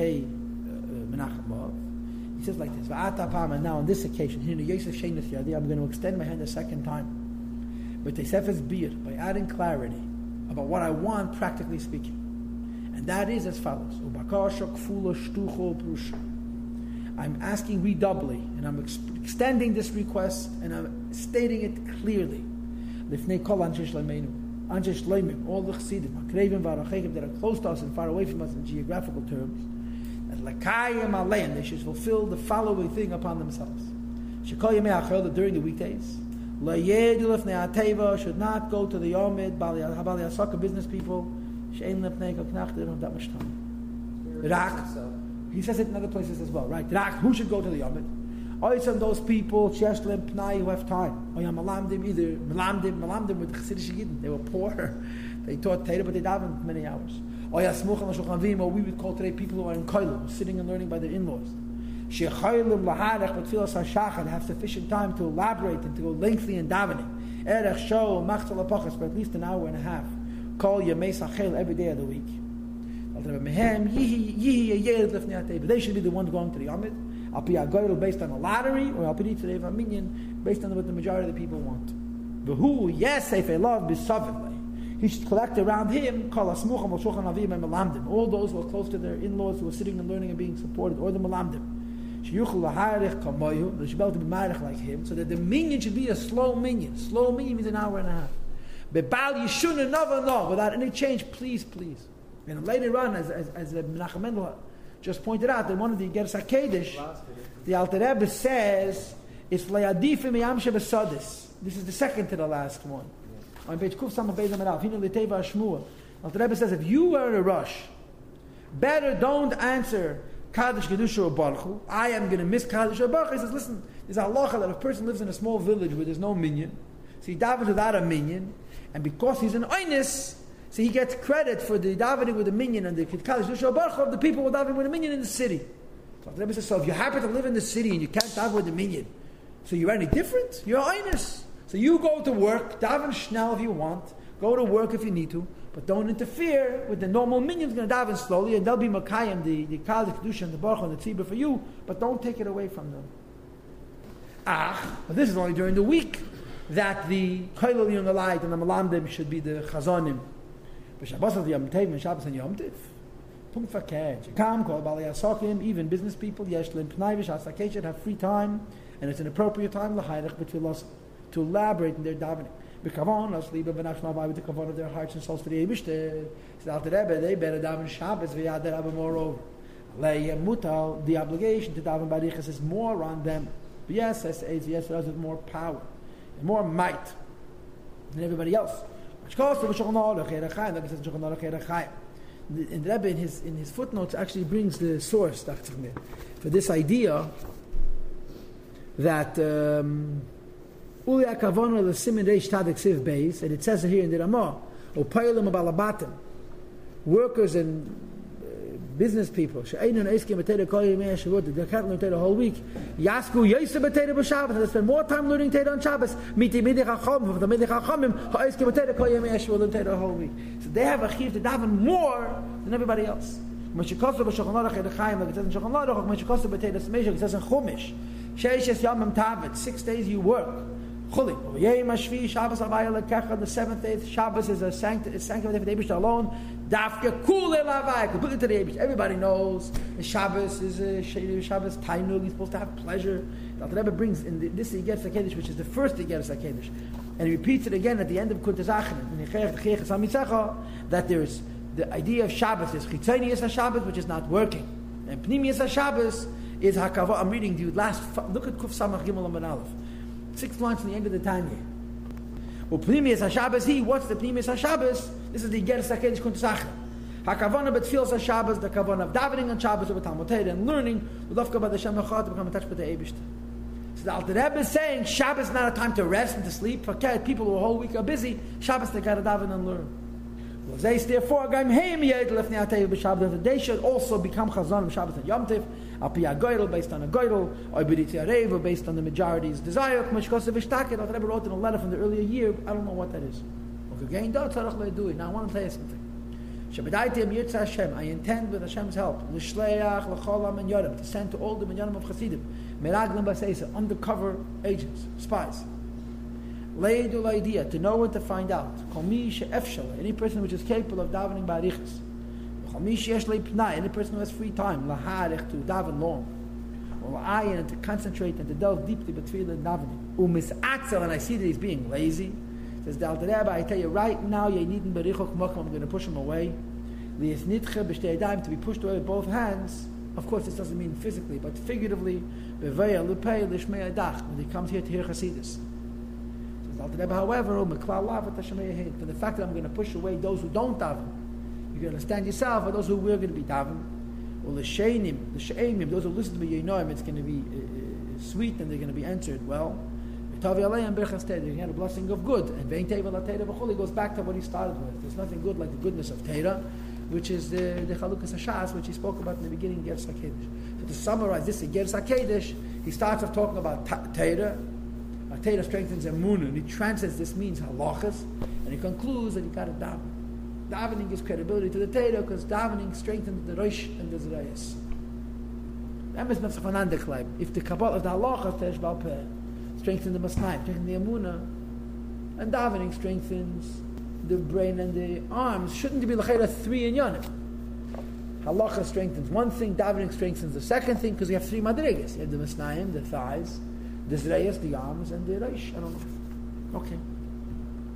Pei uh, Menachem He says like this, now on this occasion, I'm going to extend my hand a second time. But Tesefes Bir, by adding clarity about what I want, practically speaking. And that is as follows. I'm asking redoubly, and I'm ex- extending this request, and I'm stating it clearly. All the chassidim, that are close to us and far away from us in geographical terms, that lakayim aleim, they should fulfill the following thing upon themselves. Shekol yemei achel, that during the weekdays, layedu lifnei ateva, should not go to the yomid, bali asaka business people, she'en lifnei kol knach, they don't have that much time. Rak, he says it in other places as well, right? Who should go to the Yomid? Oisam those people, Sheshlem, Pnai, who have time. Oyam Malamdim, either Malamdim, Malamdim with Chassidish Yidden. They were poor. They taught Torah, but they davened many hours. Or we would call today people who are in Koilim, sitting and learning by their in-laws. Shechaylim Laharech, betfilas HaShachar, have sufficient time to elaborate and to go lengthy in davening. Erech Show, Machzal Apachas, for at least an hour and a half. Call Yemei Sachel every day of the week. They should be the ones going to the. I'll be a based on a lottery, or I'll be today a minion based on what the majority of the people want. Who, yes, if they love besavitly, he should collect around him all those who are close to their in-laws who are sitting and learning and being supported, or the malamdim. They should be able to be marich like him, so that the minion should be a slow minion. Slow minion means an hour and a half. Bebal yishuna never know without any change. Please, please. And later on, as, as, as Menachem Mendel just pointed out, that one of the Geras HaKedesh, the Alter Rebbe says, it's Le'adifim Yam Shebesodis. This is the second to the last one. On page Kuf Samach Beis Shmuel. Alter Rebbe says, if you are in a rush, better don't answer Kaddish Kedusha or Baruch I am going to miss Kaddish or Baruch He says, listen, there's a halacha that a person lives in a small village where there's no minion, so he davens without a minion, and because he's an oinus, so he gets credit for the davening with a minion and the Kaddish Baruch of the people who davening with a minion in the city. So the Rebbe says, so if you happen to live in the city and you can't daven with a minion, so you're any different? You're einus. So you go to work, daven schnell if you want, go to work if you need to, but don't interfere with the normal minions going to daven slowly, and they'll be makayim, the, the Kaddish Kedusha and the Baruch and the Tzibah for you, but don't take it away from them. Ah, but this is only during the week that the Kailul Yungalayit and the Malamdim should be the Chazonim. B'Shabbos of Yom Tov and Shabbos and Yom Tiv. Punkt verkehrt. Kam kol bali asokim, even business people, yesh lim pnai v'shas have free time, and it's an appropriate time l'hayrech b'tfilos to elaborate in their davening. B'kavon, as liba v'nachma vai with the kavon of their hearts and souls for the Eibishter. After Rebbe, they better daven Shabbos v'yad der Rebbe moreover. Le'yem mutal, the obligation to daven barichas is more on them. But yes, yes, yes, it has more power, and more might than everybody else. And the Rebbe in his, in his footnotes actually brings the source for this idea that um, Beis, and it says here in the Ramah, Opayilim Abalabatim, workers and uh, business people, Shavuot, they can't learn Torah the whole week. Yasku yosef b'teira b'Shabbos, they spend more time learning Torah on Shabbos. Miti midich hachom, from the midich hachomim, ha'iskim b'teira kol yemei Shavuot, learn Torah the whole week. So they have a chiv to daven more than everybody else. Meshikosu b'Shulchan Aruch Edechayim, like it says in Shulchan Aruch, Meshikosu b'teira Smeshach, it says in six days you work. Chuli. Yei Mashvi Shabbos Avaya Lekecha. The seventh day Shabbos is a sanctified for the Eibush alone. Dafke Kule Lavai. Completely to the Eibush. Everybody knows the Shabbos is a Shabbos Tainug. He's supposed to have pleasure. The Rebbe brings in the, this gets Kiddush, which is the first gets Kiddush, and he repeats it again at the end of Kuntazachim. That there is the idea of Shabbos is Chitzonius Shabbos, which is not working, and Pnimius Shabbos is Hakava. I'm reading to you last. Look at Kuf Samach Gimel Aleph. Six lines from the end of the Tanya. Well, Pnimius HaShabbos, he, what's the Pnimius HaShabbos? This is the Ger Sakedish Kuntasachra. HaKavana betfils HaShabbos, the Kavana of davening on Shabbos over Talmud Torah and learning, L'dofka by the Shem HaChat to become touch with the Eibishter. So the Alter Rebbe is saying Shabbos is not a time to rest and to sleep. Okay, people who a whole week are busy, Shabbos they got to daven and learn. Therefore, they should also become Chazan of Shabbos and Yom Tiv. Api Agoyel, based on a Goyel, or Biditi Areva, based on the majority's desire. Meshkosev Ishtaket, I Rebbe wrote in a letter from the earlier year, I don't know what that is. Now I want to tell you something. Shabbatayim Yirtza Hashem, I intend with Hashem's help, L'shleach, L'cholam, and Yodim, to send to all the Minyanim of Chassidim, Meraglim Baseisa, undercover agents, spies. Leidul idea, to know what to find out. Komi she'efshal, any person which is capable of davening le'pnai, any person who has free time, to daven long. Or ayin, to concentrate and to delve deeply between and davening. Umis'atzel, and I see that he's being lazy. Says the Rebbe, I tell you right now, you needn't berichok makom, I'm going to push him away. Li'esnitche b'shtei to be pushed away with both hands. Of course, this doesn't mean physically, but figuratively, b'veya lupei l'shmei adach, when he comes here to hear Hasidus. However, for the fact that I'm going to push away those who don't daven, you can understand yourself, or those who we're going to be daven, or the shainim, the shaimim, those who listen to me, you know him, it's going to be uh, uh, sweet and they're going to be answered well. They're going to get a blessing of good. And Vein Teva goes back to what he started with. There's nothing good like the goodness of Torah, which is the, the Chalukas Hashas, which he spoke about in the beginning, Ger Sakedesh. So to summarize this, Ger Sakedesh, he starts off talking about Torah, Torah strengthens emunah, and he translates this means halachas, and he concludes that you got to daven. Davening gives credibility to the Torah because davening strengthens the Rosh and the Zerayas. That is not von If the Kabbalah of the halachas tesh balpeh strengthens the Masnaim, strengthens the emunah, and davening strengthens the brain and the arms, shouldn't be l'chayra three in yonim? Halacha strengthens one thing, davening strengthens the second thing, because you have three madrigas. You have the Masnaim, the thighs, the Zreyas, the arms, and the Reish. I don't know. Okay.